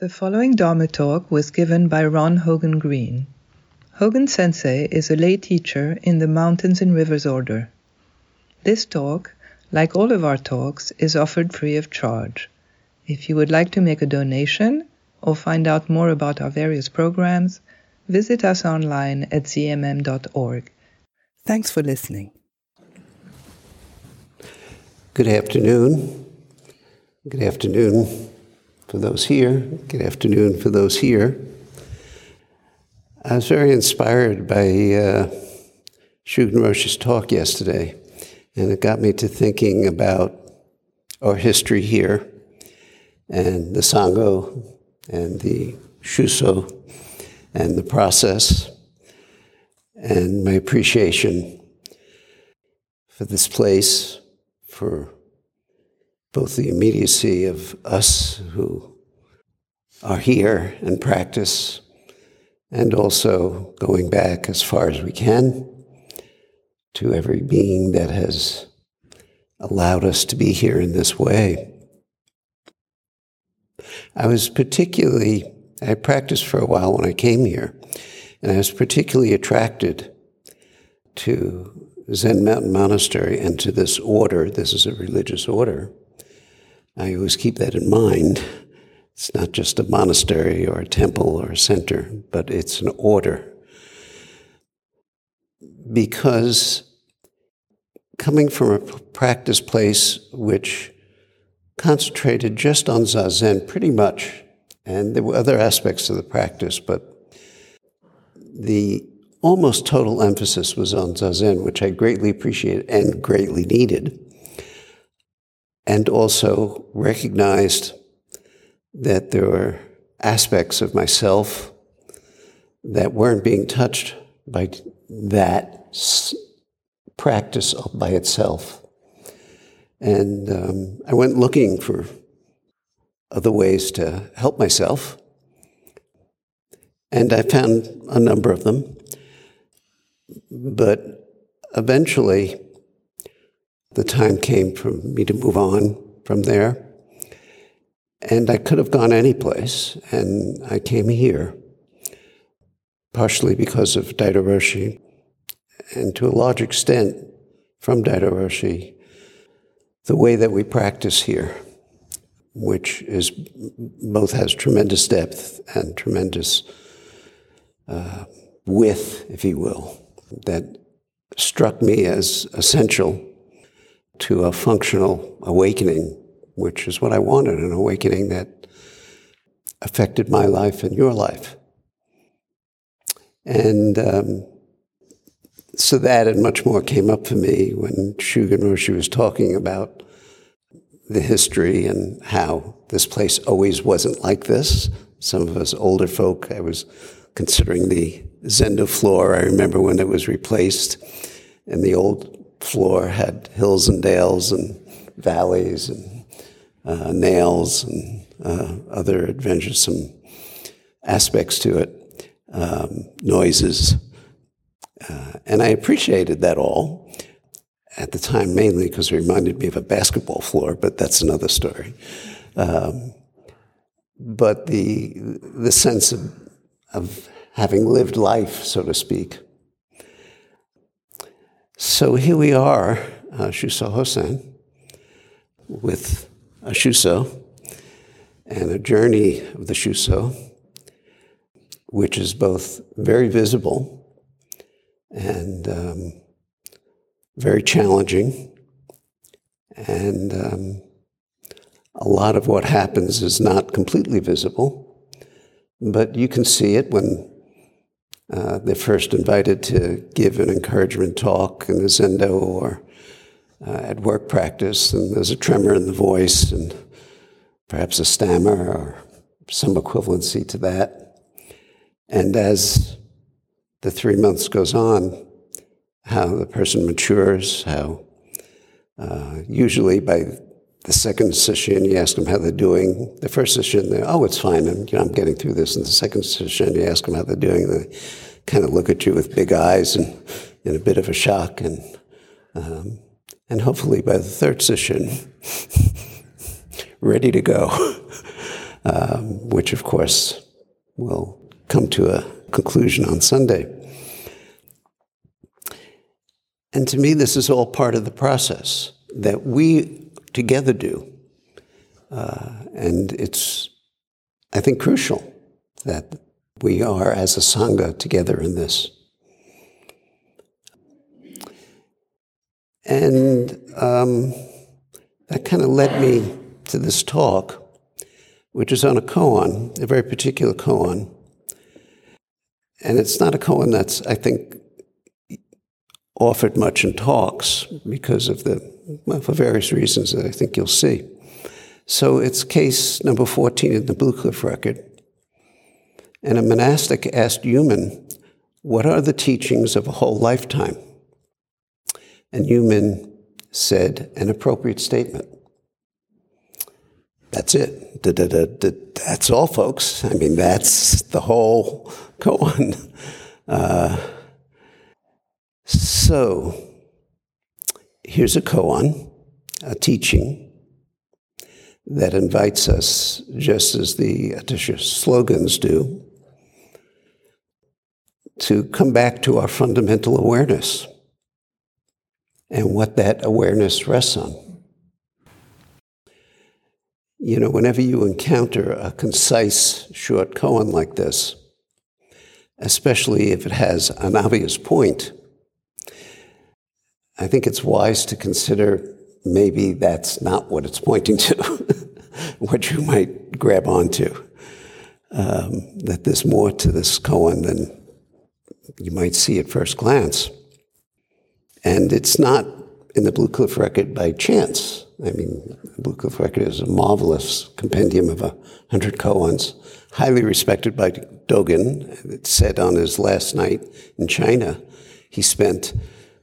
The following Dharma talk was given by Ron Hogen Green. Hogen Sensei is a lay teacher in the Mountains and Rivers Order. This talk, like all of our talks, is offered free of charge. If you would like to make a donation or find out more about our various programs, visit us online at zmm.org. Thanks for listening. Good afternoon. Good afternoon for those here. Good afternoon for those here. I was very inspired by uh, talk yesterday, and it got me to thinking about our history here and the Sango and the Shuso and the process and my appreciation for this place, for both the immediacy of us who are here and practice, and also going back as far as we can to every being that has allowed us to be here in this way. I was particularly, I practiced for a while when I came here, and I was particularly attracted to Zen Mountain Monastery and to this order. This is a religious order I always keep that in mind. It's not just a monastery or a temple or a center, but it's an order. Because coming from a practice place which concentrated just on Zazen pretty much, and there were other aspects of the practice, but the almost total emphasis was on Zazen, which I greatly appreciated and greatly needed and also recognized that there were aspects of myself that weren't being touched by that practice by itself. And um, I went looking for other ways to help myself. And I found a number of them. But eventually, the time came for me to move on from there. And I could have gone any place, and I came here, partially because of Daido Roshi, and to a large extent from Daido Roshi, the way that we practice here, which is both has tremendous depth and tremendous uh, width, if you will, that struck me as essential to a functional awakening, which is what I wanted an awakening that affected my life and your life. And um, so that and much more came up for me when Shugen Roshi was talking about the history and how this place always wasn't like this. Some of us older folk, I was considering the Zendo floor. I remember when it was replaced, and the old floor had hills and dales and valleys and uh, nails and uh, other adventuresome aspects to it, um, noises. Uh, and I appreciated that all at the time, mainly because it reminded me of a basketball floor, but that's another story. Um, but the, the sense of, of having lived life, so to speak, so here we are, uh, Shuso Hossen, with a Shuso and a journey of the Shuso, which is both very visible and um, very challenging. And um, a lot of what happens is not completely visible, but you can see it when uh, they're first invited to give an encouragement talk in the Zendo or uh, at work practice, and there's a tremor in the voice and perhaps a stammer or some equivalency to that. And as the three months goes on, how the person matures, how uh, usually by the second session, you ask them how they're doing. The first session, they're oh, it's fine, and you know, I'm getting through this. And the second session, you ask them how they're doing, they kind of look at you with big eyes and in a bit of a shock. And um, and hopefully by the third session, ready to go. Um, which of course will come to a conclusion on Sunday. And to me, this is all part of the process that we together do. Uh, and it's, I think, crucial that we are as a Sangha together in this. And um, that kind of led me to this talk, which is on a koan, a very particular koan. And it's not a koan that's, I think, offered much in talks because of the, well, for various reasons that I think you'll see. So it's case number 14 in the Blue Cliff record. And a monastic asked Yunmen, What are the teachings of a whole lifetime? And Yunmen said an appropriate statement. That's it. That's all, folks. I mean, that's the whole koan. Uh, so, here's a koan, a teaching that invites us, just as the Atisha slogans do, to come back to our fundamental awareness and what that awareness rests on. You know, whenever you encounter a concise, short koan like this, especially if it has an obvious point, I think it's wise to consider maybe that's not what it's pointing to, what you might grab onto. Um, that there's more to this koan than you might see at first glance. And it's not in the Blue Cliff Record by chance. I mean, the Blue Cliff Record is a marvelous compendium of a hundred koans, highly respected by Dogen. It said on his last night in China, he spent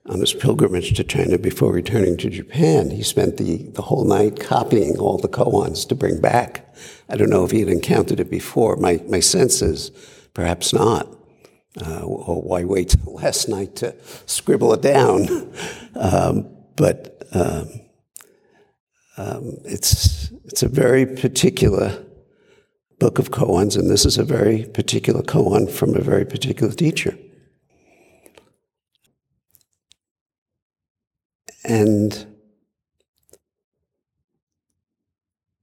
on his pilgrimage to China before returning to Japan. He spent the, the whole night copying all the koans to bring back. I don't know if he had encountered it before. My, my sense is perhaps not. Uh, or why wait till last night to scribble it down? um, but um, um, it's, it's a very particular book of koans, and this is a very particular koan from a very particular teacher. And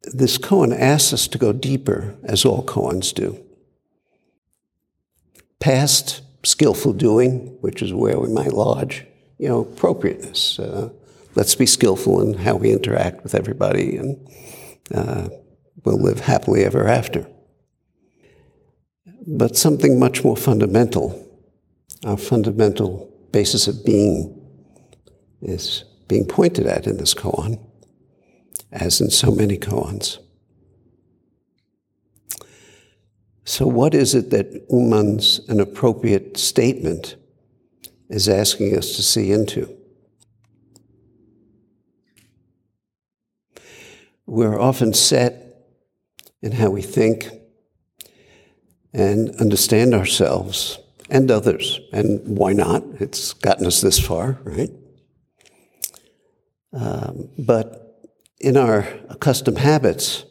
this koan asks us to go deeper, as all koans do past skillful doing, which is where we might lodge, you know, appropriateness. Uh, let's be skillful in how we interact with everybody, and uh, we'll live happily ever after. But something much more fundamental, our fundamental basis of being, is being pointed at in this koan, as in so many koans. So, what is it that Yunmen's an appropriate statement is asking us to see into? We're often set in how we think and understand ourselves and others. And why not? It's gotten us this far, right? Um, but in our accustomed habits,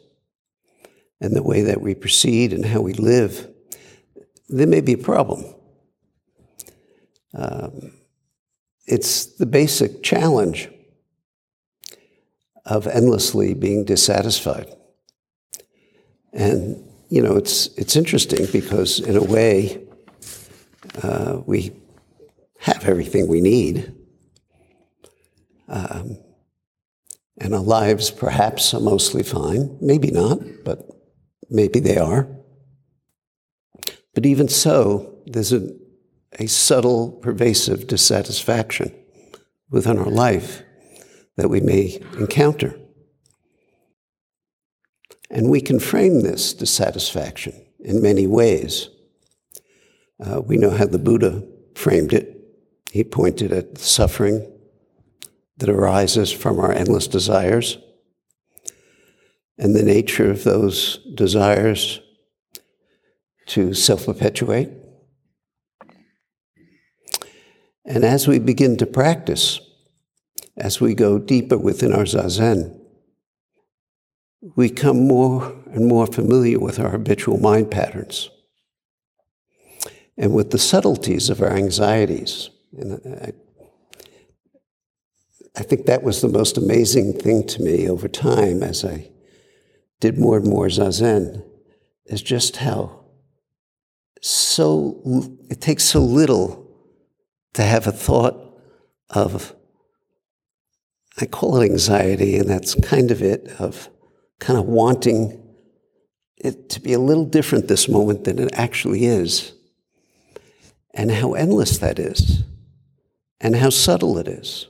and the way that we proceed and how we live, there may be a problem. Um, it's the basic challenge of endlessly being dissatisfied. And, you know, it's, it's interesting because, in a way, uh, we have everything we need. Um, and our lives perhaps are mostly fine, maybe not, but Maybe they are. But even so, there's a, a subtle, pervasive dissatisfaction within our life that we may encounter. And we can frame this dissatisfaction in many ways. Uh, we know how the Buddha framed it. He pointed at suffering that arises from our endless desires and the nature of those desires to self perpetuate. And as we begin to practice, as we go deeper within our zazen, we come more and more familiar with our habitual mind patterns and with the subtleties of our anxieties. And I, I think that was the most amazing thing to me over time as I did more and more zazen, is just how so it takes so little to have a thought of I call it anxiety, and that's kind of it, of kind of wanting it to be a little different this moment than it actually is. And how endless that is, and how subtle it is.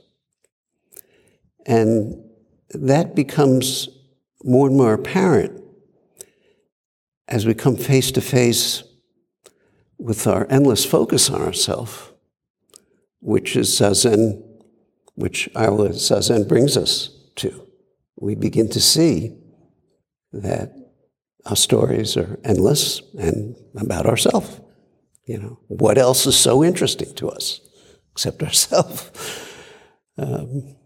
And that becomes more and more apparent as we come face to face with our endless focus on ourselves, which is Zazen, which our Zazen brings us to. We begin to see that our stories are endless and about ourselves. You know, what else is so interesting to us except ourselves? Um,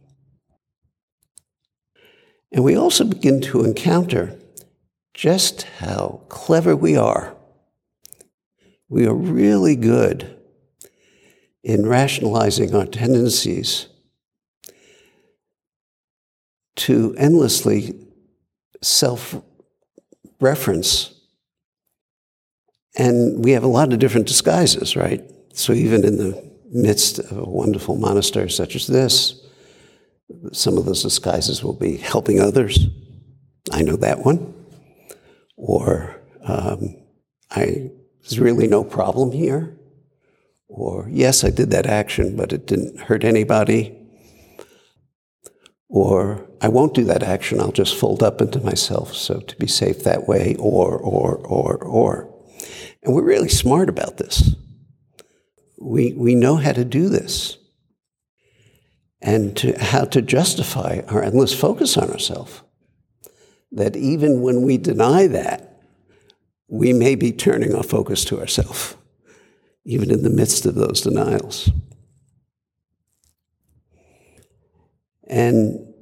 and we also begin to encounter just how clever we are. We are really good in rationalizing our tendencies to endlessly self reference. And we have a lot of different disguises, right? So even in the midst of a wonderful monastery such as this, some of those disguises will be helping others. I know that one. Or um, I, there's really no problem here. Or yes, I did that action, but it didn't hurt anybody. Or I won't do that action, I'll just fold up into myself, so to be safe that way, or, or, or, or. And we're really smart about this. We, we know how to do this and to how to justify our endless focus on ourselves. That even when we deny that, we may be turning our focus to ourselves, even in the midst of those denials. And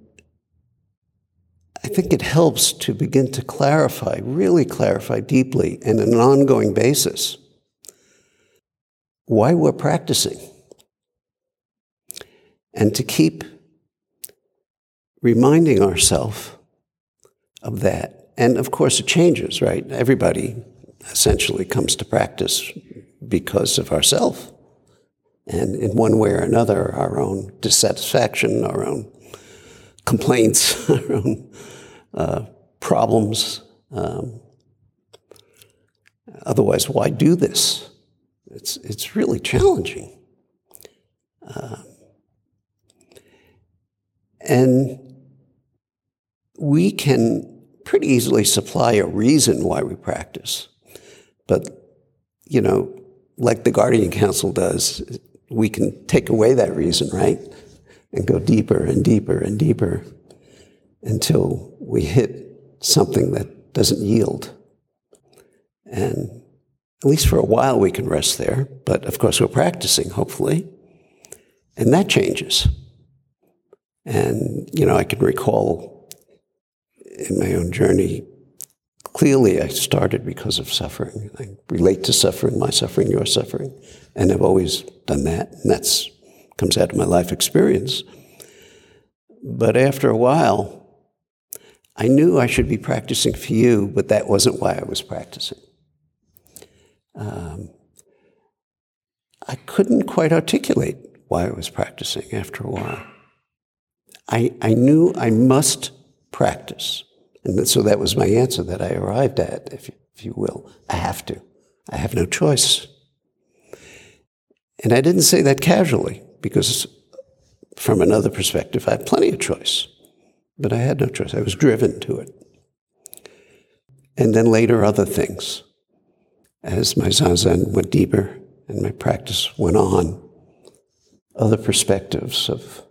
I think it helps to begin to clarify, really clarify deeply, and on an ongoing basis, why we're practicing and to keep reminding ourselves of that. And of course, it changes, right? Everybody essentially comes to practice because of ourself. And in one way or another, our own dissatisfaction, our own complaints, our own uh, problems. Um, otherwise, why do this? It's, it's really challenging. Uh, and we can pretty easily supply a reason why we practice. But, you know, like the Guardian Council does, we can take away that reason, right? And go deeper and deeper and deeper until we hit something that doesn't yield. And at least for a while we can rest there, but of course we're practicing, hopefully. And that changes. And, you know, I can recall in my own journey, clearly I started because of suffering. I relate to suffering, my suffering, your suffering. And I've always done that. And that's comes out of my life experience. But after a while, I knew I should be practicing for you, but that wasn't why I was practicing. Um, I couldn't quite articulate why I was practicing after a while. I, I knew I must practice. And so that was my answer that I arrived at, if, if you will. I have to. I have no choice. And I didn't say that casually, because from another perspective, I had plenty of choice. But I had no choice. I was driven to it. And then later, other things. As my zazen went deeper and my practice went on, other perspectives of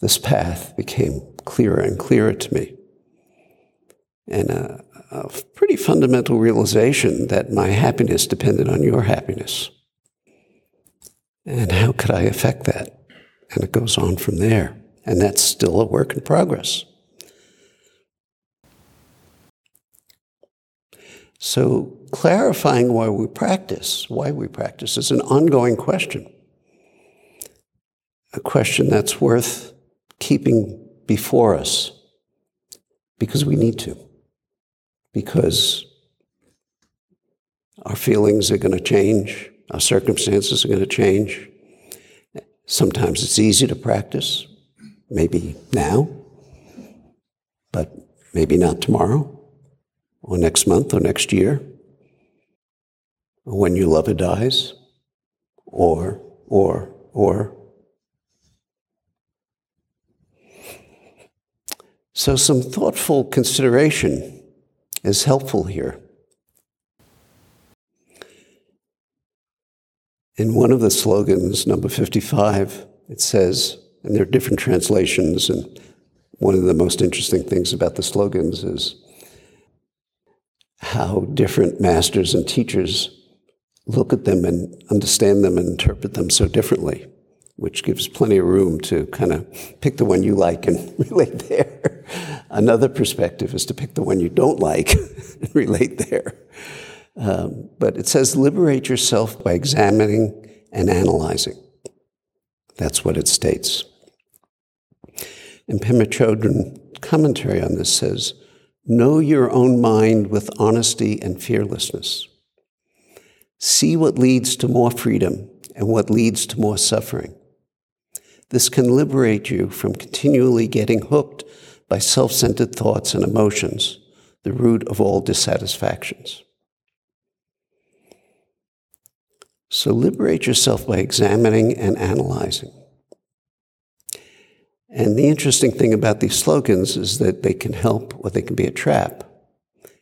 this path became clearer and clearer to me. And a, a pretty fundamental realization that my happiness depended on your happiness. And how could I affect that? And it goes on from there. And that's still a work in progress. So, clarifying why we practice, why we practice, is an ongoing question. A question that's worth keeping before us because we need to, because our feelings are going to change, our circumstances are going to change. Sometimes it's easy to practice, maybe now, but maybe not tomorrow, or next month, or next year, or when your lover dies, or, or, or. So, some thoughtful consideration is helpful here. In one of the slogans, number 55, it says, and there are different translations, and one of the most interesting things about the slogans is how different masters and teachers look at them and understand them and interpret them so differently, which gives plenty of room to kind of pick the one you like and relate there. Another perspective is to pick the one you don't like and relate there. Um, but it says, liberate yourself by examining and analyzing. That's what it states. And Pema Chodron commentary on this says, know your own mind with honesty and fearlessness. See what leads to more freedom and what leads to more suffering. This can liberate you from continually getting hooked by self centered thoughts and emotions, the root of all dissatisfactions. So liberate yourself by examining and analyzing. And the interesting thing about these slogans is that they can help or they can be a trap.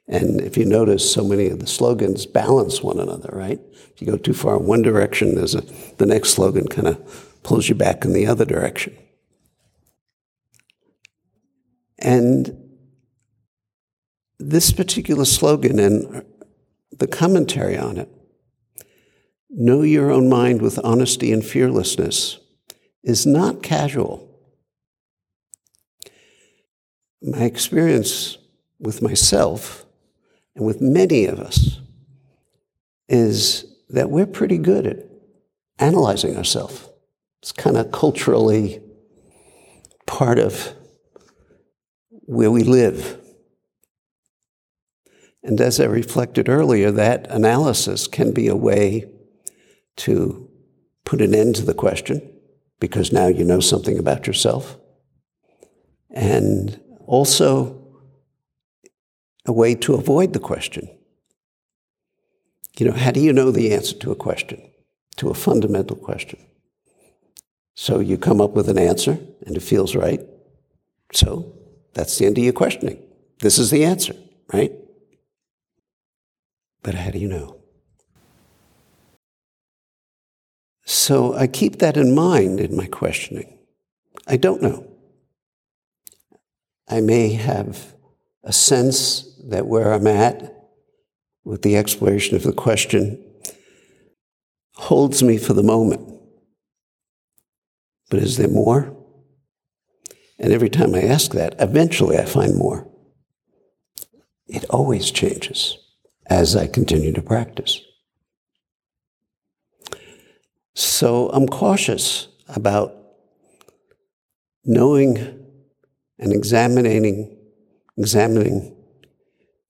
And if you notice, so many of the slogans balance one another, right? If you go too far in one direction, there's a, the next slogan kind of pulls you back in the other direction. And this particular slogan and the commentary on it know your own mind with honesty and fearlessness is not casual. My experience with myself and with many of us is that we're pretty good at analyzing ourselves. It's kind of culturally part of where we live. And as I reflected earlier, that analysis can be a way to put an end to the question because now you know something about yourself. And also a way to avoid the question. You know, how do you know the answer to a question, to a fundamental question? So you come up with an answer and it feels right. So that's the end of your questioning. This is the answer, right? But how do you know? So I keep that in mind in my questioning. I don't know. I may have a sense that where I'm at with the exploration of the question holds me for the moment. But is there more? And every time I ask that, eventually I find more. It always changes as I continue to practice. So I'm cautious about knowing and examining, examining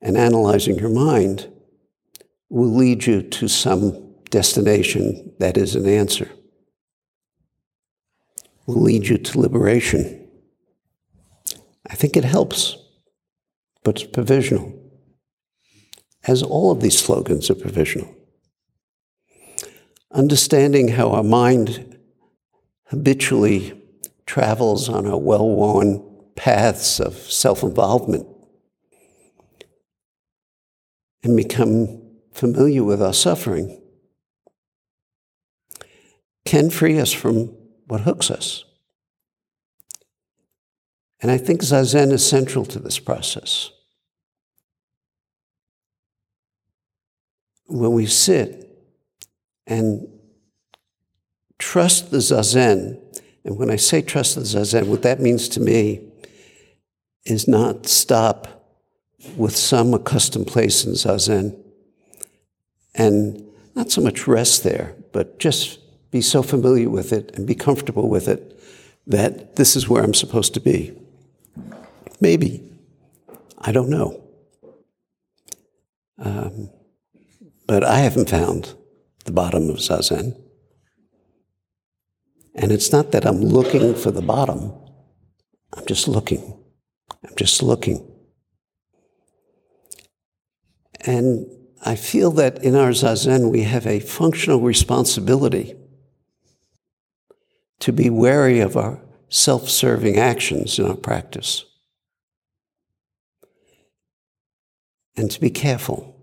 and analyzing your mind will lead you to some destination that is an answer. Will lead you to liberation. I think it helps, but it's provisional. As all of these slogans are provisional understanding how our mind habitually travels on our well worn paths of self involvement and become familiar with our suffering can free us from what hooks us. And I think Zazen is central to this process. When we sit and trust the zazen. And when I say trust the zazen, what that means to me is not stop with some accustomed place in Zazen and not so much rest there, but just be so familiar with it and be comfortable with it that this is where I'm supposed to be. Maybe. I don't know. Um, but I haven't found the bottom of Zazen. And it's not that I'm looking for the bottom, I'm just looking. I'm just looking. And I feel that in our Zazen, we have a functional responsibility to be wary of our self serving actions in our practice. And to be careful.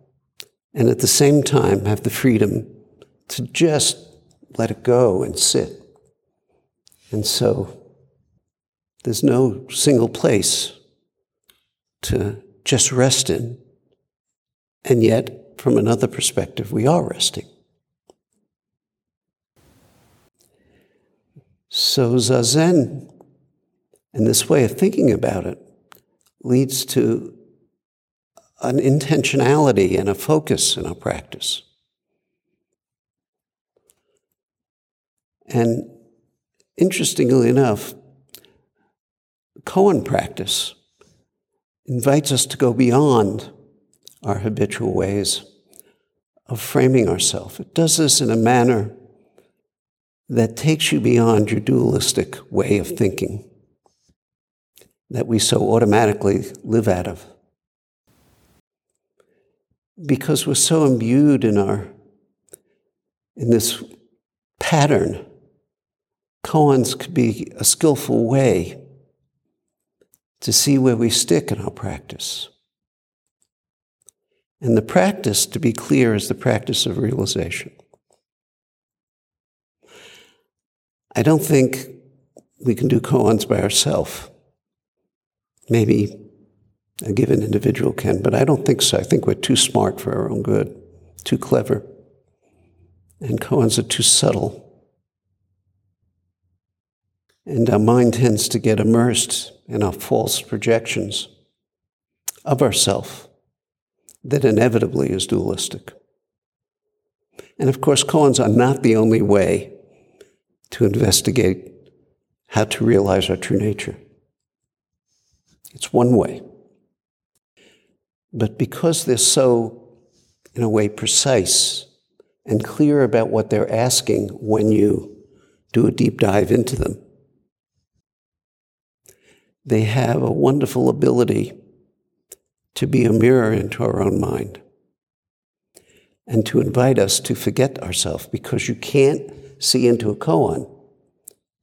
And at the same time, have the freedom to just let it go and sit. And so there's no single place to just rest in. And yet, from another perspective, we are resting. So, Zazen, and this way of thinking about it, leads to an intentionality and a focus in our practice. And interestingly enough, koan practice invites us to go beyond our habitual ways of framing ourselves. It does this in a manner that takes you beyond your dualistic way of thinking that we so automatically live out of. Because we're so imbued in our in this pattern, koans could be a skillful way to see where we stick in our practice. And the practice, to be clear, is the practice of realization. I don't think we can do koans by ourselves. Maybe a given individual can, but I don't think so. I think we're too smart for our own good, too clever. And koans are too subtle. And our mind tends to get immersed in our false projections of ourself that inevitably is dualistic. And of course, koans are not the only way to investigate how to realize our true nature. It's one way. But because they're so, in a way, precise and clear about what they're asking when you do a deep dive into them, they have a wonderful ability to be a mirror into our own mind and to invite us to forget ourselves because you can't see into a koan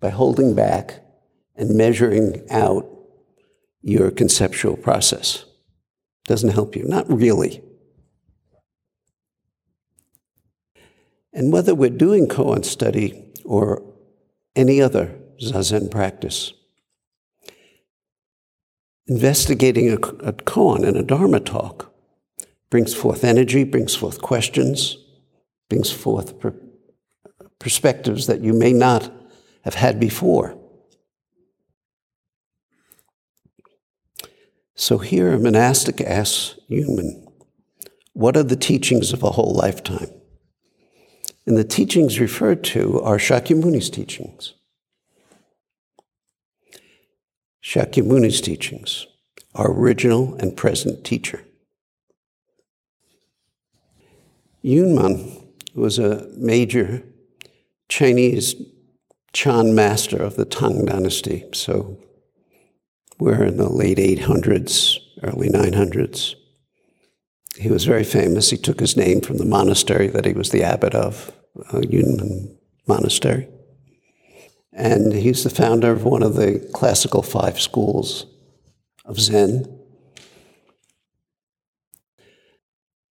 by holding back and measuring out your conceptual process. Doesn't help you, not really. And whether we're doing koan study or any other zazen practice, investigating a, a koan and a dharma talk brings forth energy, brings forth questions, brings forth per- perspectives that you may not have had before. So here a monastic asks Yunmen, what are the teachings of a whole lifetime? And the teachings referred to are Shakyamuni's teachings. Shakyamuni's teachings, our original and present teacher. Yunmen was a major Chinese Chan master of the Tang dynasty. So we're in the late 800s, early 900s. He was very famous. He took his name from the monastery that he was the abbot of, uh, Yunmen Monastery. And he's the founder of one of the classical five schools of Zen.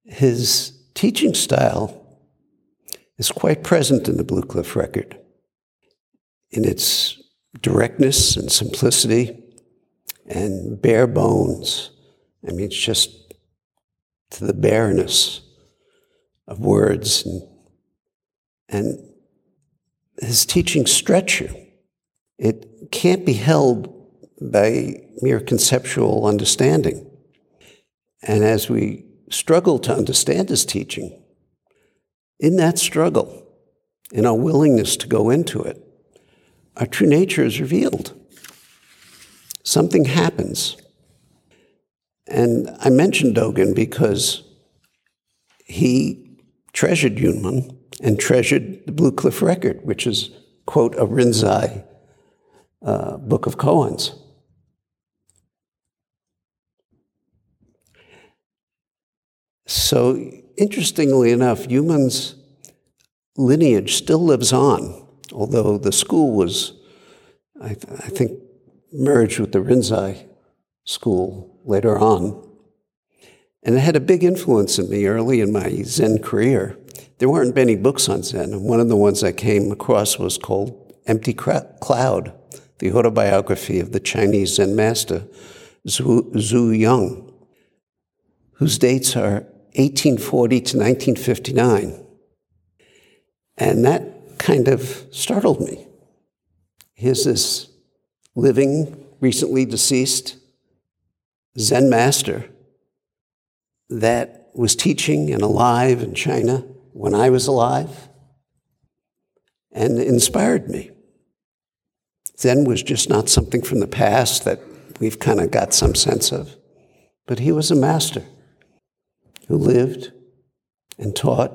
His teaching style is quite present in the Blue Cliff record in its directness and simplicity and bare bones. I mean, it's just to the bareness of words and, and his teachings stretch you. It can't be held by mere conceptual understanding. And as we struggle to understand his teaching, in that struggle, in our willingness to go into it, our true nature is revealed. Something happens. And I mentioned Dogen because he treasured Yunmen and treasured the Blue Cliff Record, which is, quote, a Rinzai uh, book of koans. So, interestingly enough, Yunmen's lineage still lives on, although the school was, I, th- I think, merged with the Rinzai school later on. And it had a big influence in me early in my Zen career. There weren't many books on Zen, and one of the ones I came across was called Empty Cloud, the autobiography of the Chinese Zen master Zhu, Zhu whose dates are 1840 to 1959. And that kind of startled me. Here's this living, recently deceased Zen master that was teaching and alive in China when I was alive and inspired me. Zen was just not something from the past that we've kind of got some sense of, but he was a master who lived and taught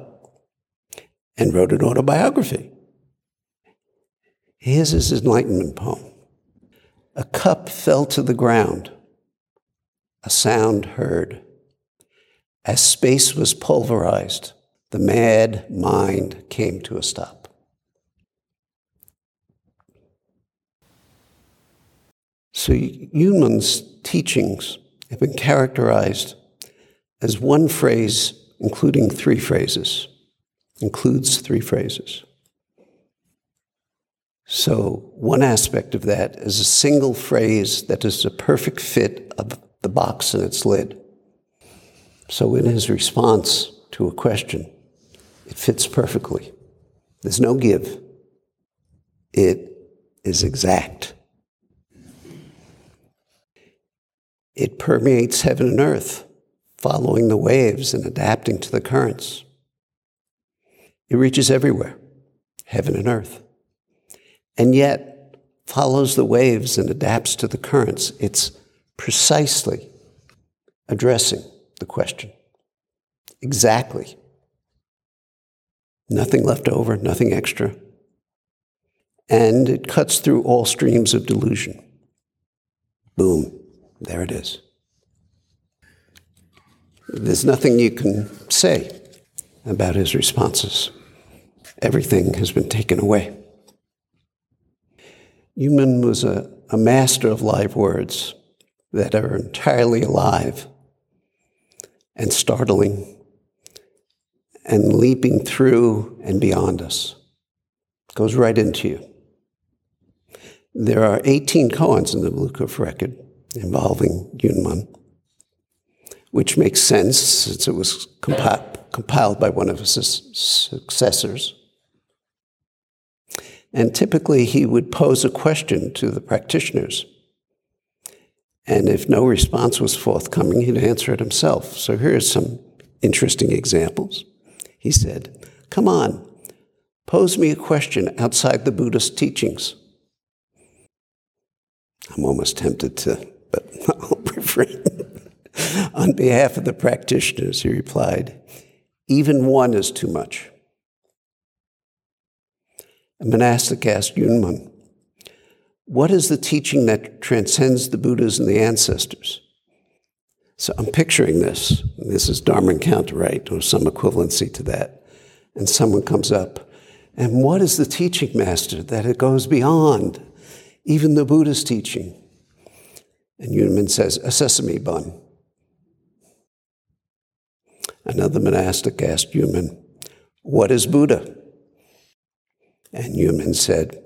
and wrote an autobiography. Here's his enlightenment poem. A cup fell to the ground, a sound heard. As space was pulverized, the mad mind came to a stop. So Yunmen's teachings have been characterized as one phrase, including three phrases, includes three phrases. So, one aspect of that is a single phrase that is a perfect fit of the box and its lid. So, in his response to a question, it fits perfectly. There's no give, it is exact. It permeates heaven and earth, following the waves and adapting to the currents. It reaches everywhere, heaven and earth and yet follows the waves and adapts to the currents. It's precisely addressing the question. Exactly. Nothing left over, nothing extra. And it cuts through all streams of delusion. Boom, there it is. There's nothing you can say about his responses. Everything has been taken away. Yunmen was a, a master of live words that are entirely alive and startling and leaping through and beyond us. Goes right into you. There are 18 koans in the Cliff record involving Yunmen, which makes sense since it was compi- compiled by one of his successors. And typically, he would pose a question to the practitioners. And if no response was forthcoming, he'd answer it himself. So here are some interesting examples. He said, Come on, pose me a question outside the Buddhist teachings. I'm almost tempted to, but I'll refrain. On behalf of the practitioners, he replied, Even one is too much. A monastic asked Yunmen, What is the teaching that transcends the Buddhas and the ancestors? So I'm picturing this. This is Dharma Encounter, right? Or some equivalency to that. And someone comes up, and what is the teaching, Master, that it goes beyond even the Buddha's teaching? And Yunmen says, A sesame bun. Another monastic asked Yunmen, What is Buddha? And Yunmen said,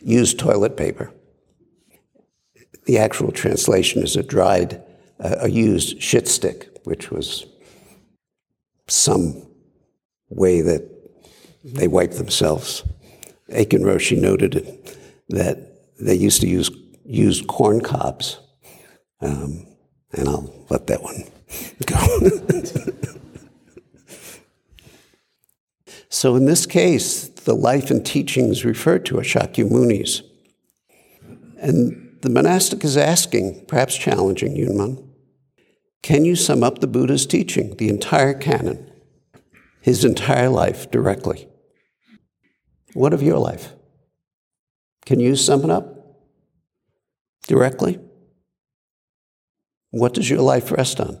use toilet paper. The actual translation is a dried, uh, a used shit stick, which was some way that they wiped themselves. Aitken Roshi noted that they used to use use corn cobs um, and I'll let that one go. so, in this case, the life and teachings referred to are Shakyamunis. And the monastic is asking, perhaps challenging Yunmen, can you sum up the Buddha's teaching, the entire canon, his entire life directly? What of your life? Can you sum it up directly? What does your life rest on?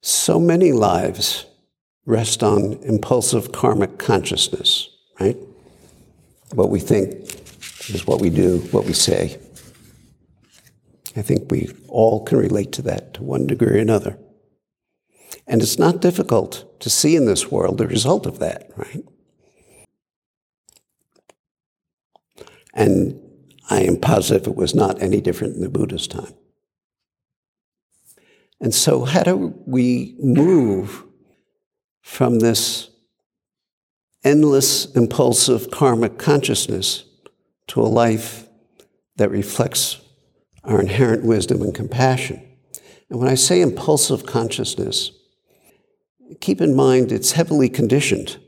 So many lives rest on impulsive karmic consciousness, right? What we think is what we do, what we say. I think we all can relate to that to one degree or another. And it's not difficult to see in this world the result of that, right? And I am positive it was not any different in the Buddha's time. And so, how do we move from this endless, impulsive karmic consciousness to a life that reflects our inherent wisdom and compassion? And when I say impulsive consciousness, keep in mind it's heavily conditioned.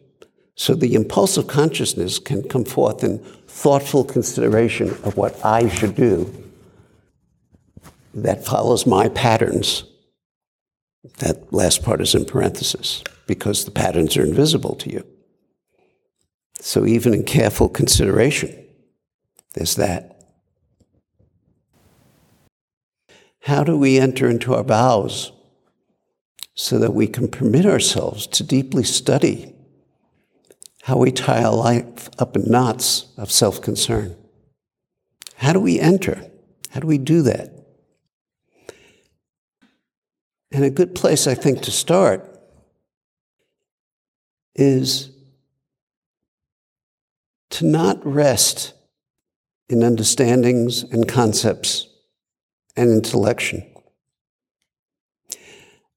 So the impulsive consciousness can come forth in thoughtful consideration of what I should do that follows my patterns that last part is in parenthesis because the patterns are invisible to you. So, even in careful consideration, there's that. How do we enter into our vows so that we can permit ourselves to deeply study how we tie our life up in knots of self concern? How do we enter? How do we do that? And a good place, I think, to start is to not rest in understandings and concepts and intellection.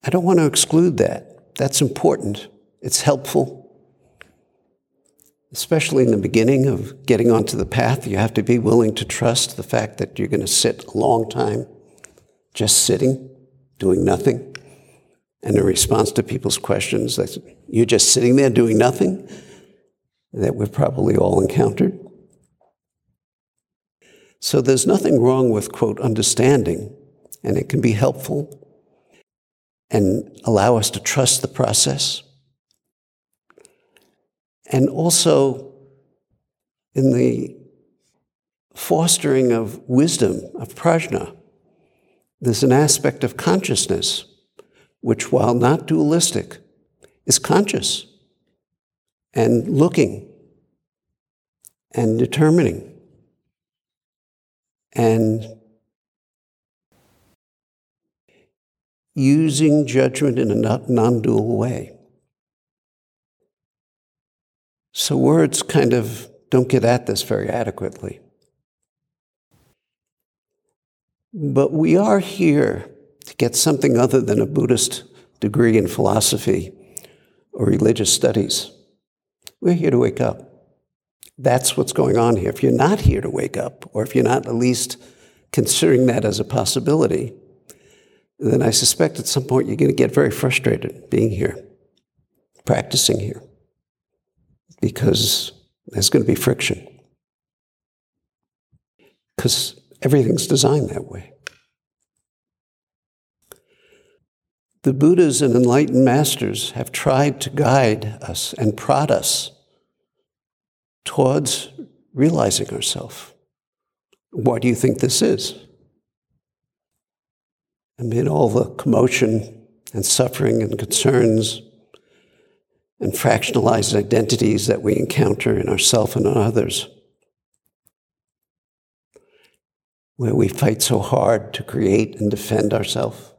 I don't want to exclude that. That's important. It's helpful. Especially in the beginning of getting onto the path, you have to be willing to trust the fact that you're going to sit a long time just sitting doing nothing. And in response to people's questions, that you're just sitting there doing nothing, that we've probably all encountered. So there's nothing wrong with, quote, understanding, and it can be helpful and allow us to trust the process. And also, in the fostering of wisdom, of prajna, there's an aspect of consciousness which, while not dualistic, is conscious and looking and determining and using judgment in a non dual way. So words kind of don't get at this very adequately. But we are here to get something other than a Buddhist degree in philosophy or religious studies. We're here to wake up. That's what's going on here. If you're not here to wake up, or if you're not at least considering that as a possibility, then I suspect at some point you're going to get very frustrated being here, practicing here, because there's going to be friction. Because everything's designed that way. The Buddhas and enlightened masters have tried to guide us and prod us towards realizing ourselves. What do you think this is? Amid all the commotion and suffering and concerns and fractionalized identities that we encounter in ourselves and in others, where we fight so hard to create and defend ourselves.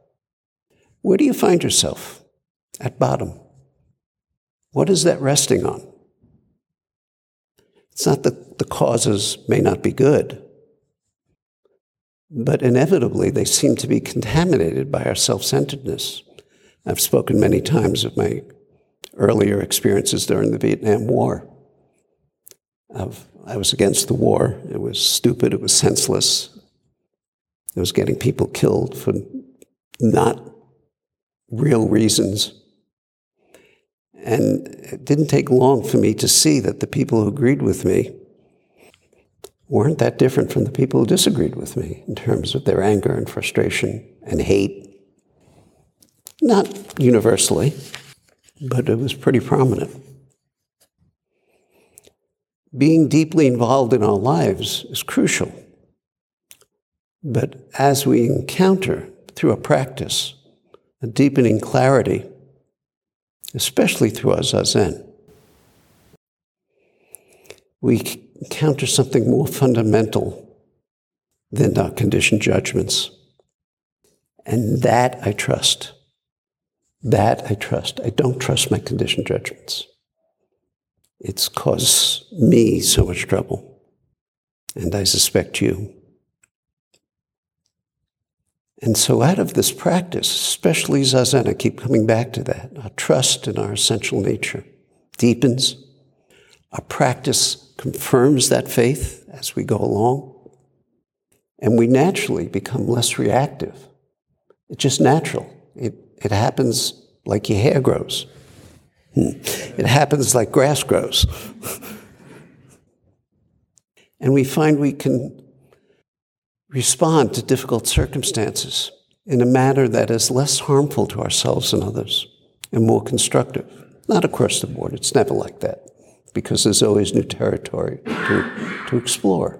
Where do you find yourself? At bottom. What is that resting on? It's not that the causes may not be good, but inevitably they seem to be contaminated by our self centeredness. I've spoken many times of my earlier experiences during the Vietnam War. Of, I was against the war. It was stupid, it was senseless. It was getting people killed for not real reasons. And it didn't take long for me to see that the people who agreed with me weren't that different from the people who disagreed with me in terms of their anger and frustration and hate. Not universally, but it was pretty prominent. Being deeply involved in our lives is crucial. But as we encounter through a practice a deepening clarity, especially through our zazen, we encounter something more fundamental than our conditioned judgments. And that I trust. That I trust. I don't trust my conditioned judgments. It's caused me so much trouble, and I suspect you. And so, out of this practice, especially Zazen, I keep coming back to that, our trust in our essential nature deepens. Our practice confirms that faith as we go along. And we naturally become less reactive. It's just natural. It, it happens like your hair grows. Hmm. It happens like grass grows. and we find we can respond to difficult circumstances in a manner that is less harmful to ourselves and others and more constructive. Not across the board, it's never like that because there's always new territory to, to explore.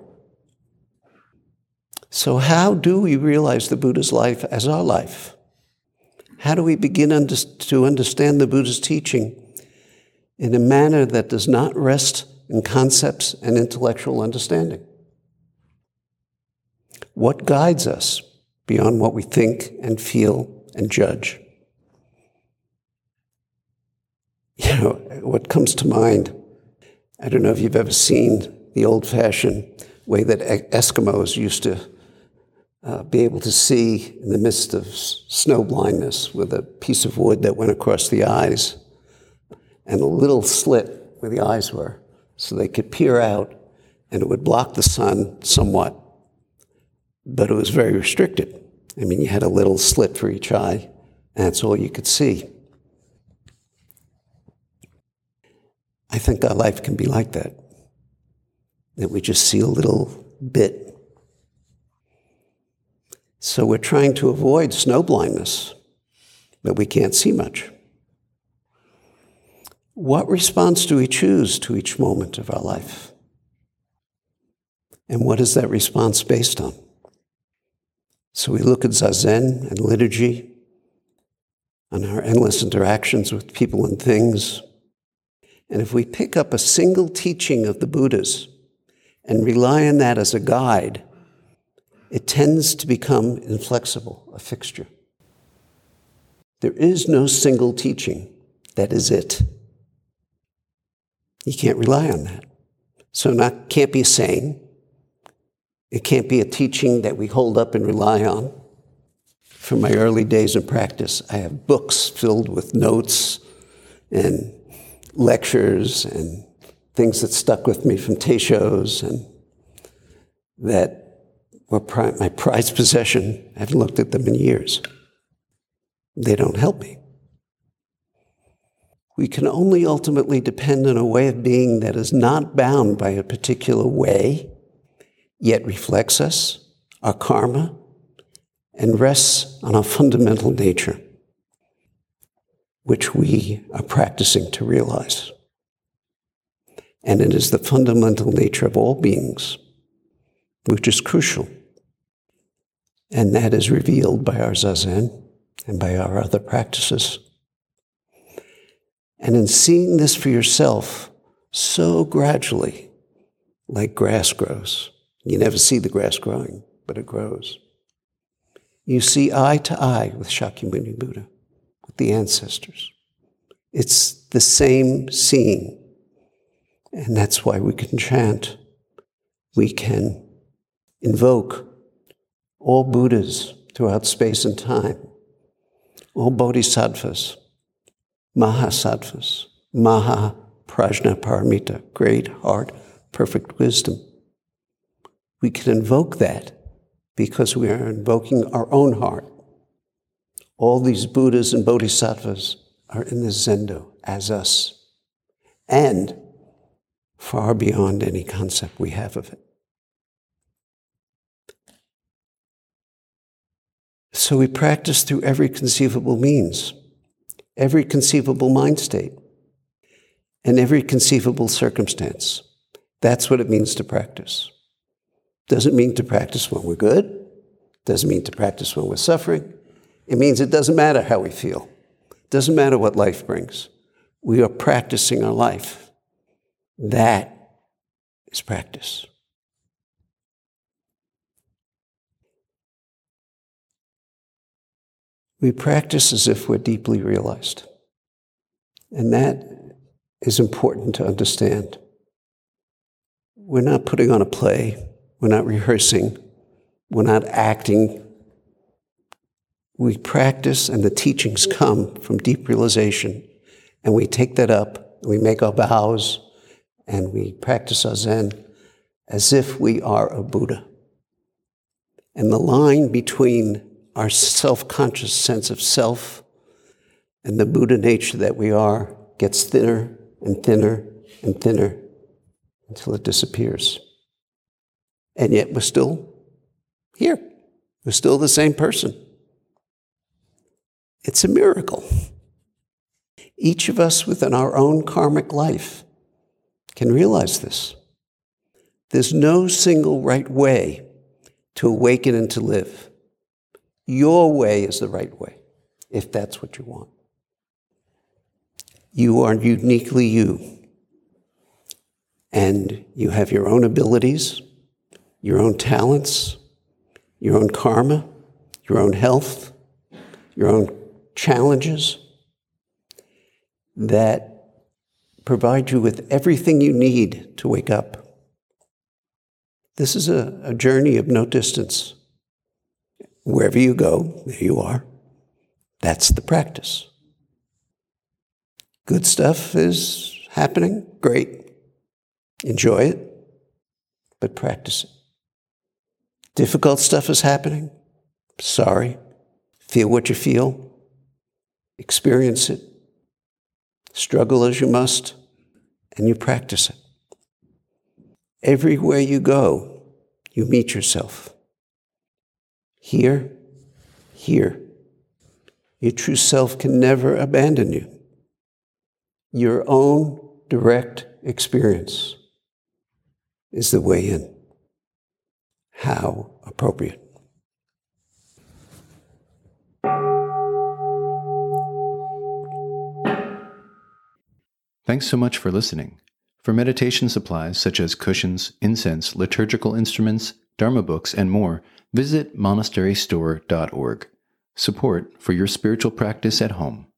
So, how do we realize the Buddha's life as our life? How do we begin under, to understand the Buddha's teaching in a manner that does not rest in concepts and intellectual understanding? What guides us beyond what we think and feel and judge? You know, what comes to mind, I don't know if you've ever seen the old fashioned way that Eskimos used to uh, be able to see in the midst of snow blindness with a piece of wood that went across the eyes and a little slit where the eyes were so they could peer out and it would block the sun somewhat, but it was very restricted. I mean, you had a little slit for each eye, and that's all you could see. I think our life can be like that, that we just see a little bit so we're trying to avoid snow blindness, but we can't see much. What response do we choose to each moment of our life? And what is that response based on? So we look at Zazen and liturgy, and our endless interactions with people and things. And if we pick up a single teaching of the Buddhas and rely on that as a guide, it tends to become inflexible, a fixture. There is no single teaching that is it. You can't rely on that. So not can't be a saying. It can't be a teaching that we hold up and rely on. From my early days in practice, I have books filled with notes and lectures and things that stuck with me from Teishos and that were pri- my prized possession. I haven't looked at them in years. They don't help me. We can only ultimately depend on a way of being that is not bound by a particular way, yet reflects us, our karma, and rests on our fundamental nature, which we are practicing to realize. And it is the fundamental nature of all beings, which is crucial and that is revealed by our zazen and by our other practices. And in seeing this for yourself so gradually, like grass grows, you never see the grass growing, but it grows. You see eye to eye with Shakyamuni Buddha, with the ancestors. It's the same seeing. And that's why we can chant. We can invoke all Buddhas throughout space and time, all Bodhisattvas, Mahasattvas, Maha Prajna Paramita, great heart, perfect wisdom. We can invoke that because we are invoking our own heart. All these Buddhas and Bodhisattvas are in the Zendo as us, and far beyond any concept we have of it. So we practice through every conceivable means, every conceivable mind state, and every conceivable circumstance. That's what it means to practice. Doesn't mean to practice when we're good, doesn't mean to practice when we're suffering. It means it doesn't matter how we feel, doesn't matter what life brings. We are practicing our life. That is practice. We practice as if we're deeply realized. And that is important to understand. We're not putting on a play, we're not rehearsing, we're not acting. We practice, and the teachings come from deep realization, and we take that up, we make our vows, and we practice our Zen as if we are a Buddha. And the line between our self conscious sense of self and the Buddha nature that we are gets thinner and thinner and thinner until it disappears. And yet we're still here. We're still the same person. It's a miracle. Each of us within our own karmic life can realize this. There's no single right way to awaken and to live. Your way is the right way, if that's what you want. You are uniquely you. And you have your own abilities, your own talents, your own karma, your own health, your own challenges that provide you with everything you need to wake up. This is a, a journey of no distance. Wherever you go, there you are. That's the practice. Good stuff is happening, great. Enjoy it, but practice it. Difficult stuff is happening, sorry. Feel what you feel, experience it, struggle as you must, and you practice it. Everywhere you go, you meet yourself. Here, here. Your true self can never abandon you. Your own direct experience is the way in. How appropriate. Thanks so much for listening. For meditation supplies such as cushions, incense, liturgical instruments, Dharma books, and more, visit monasterystore.org. Support for your spiritual practice at home.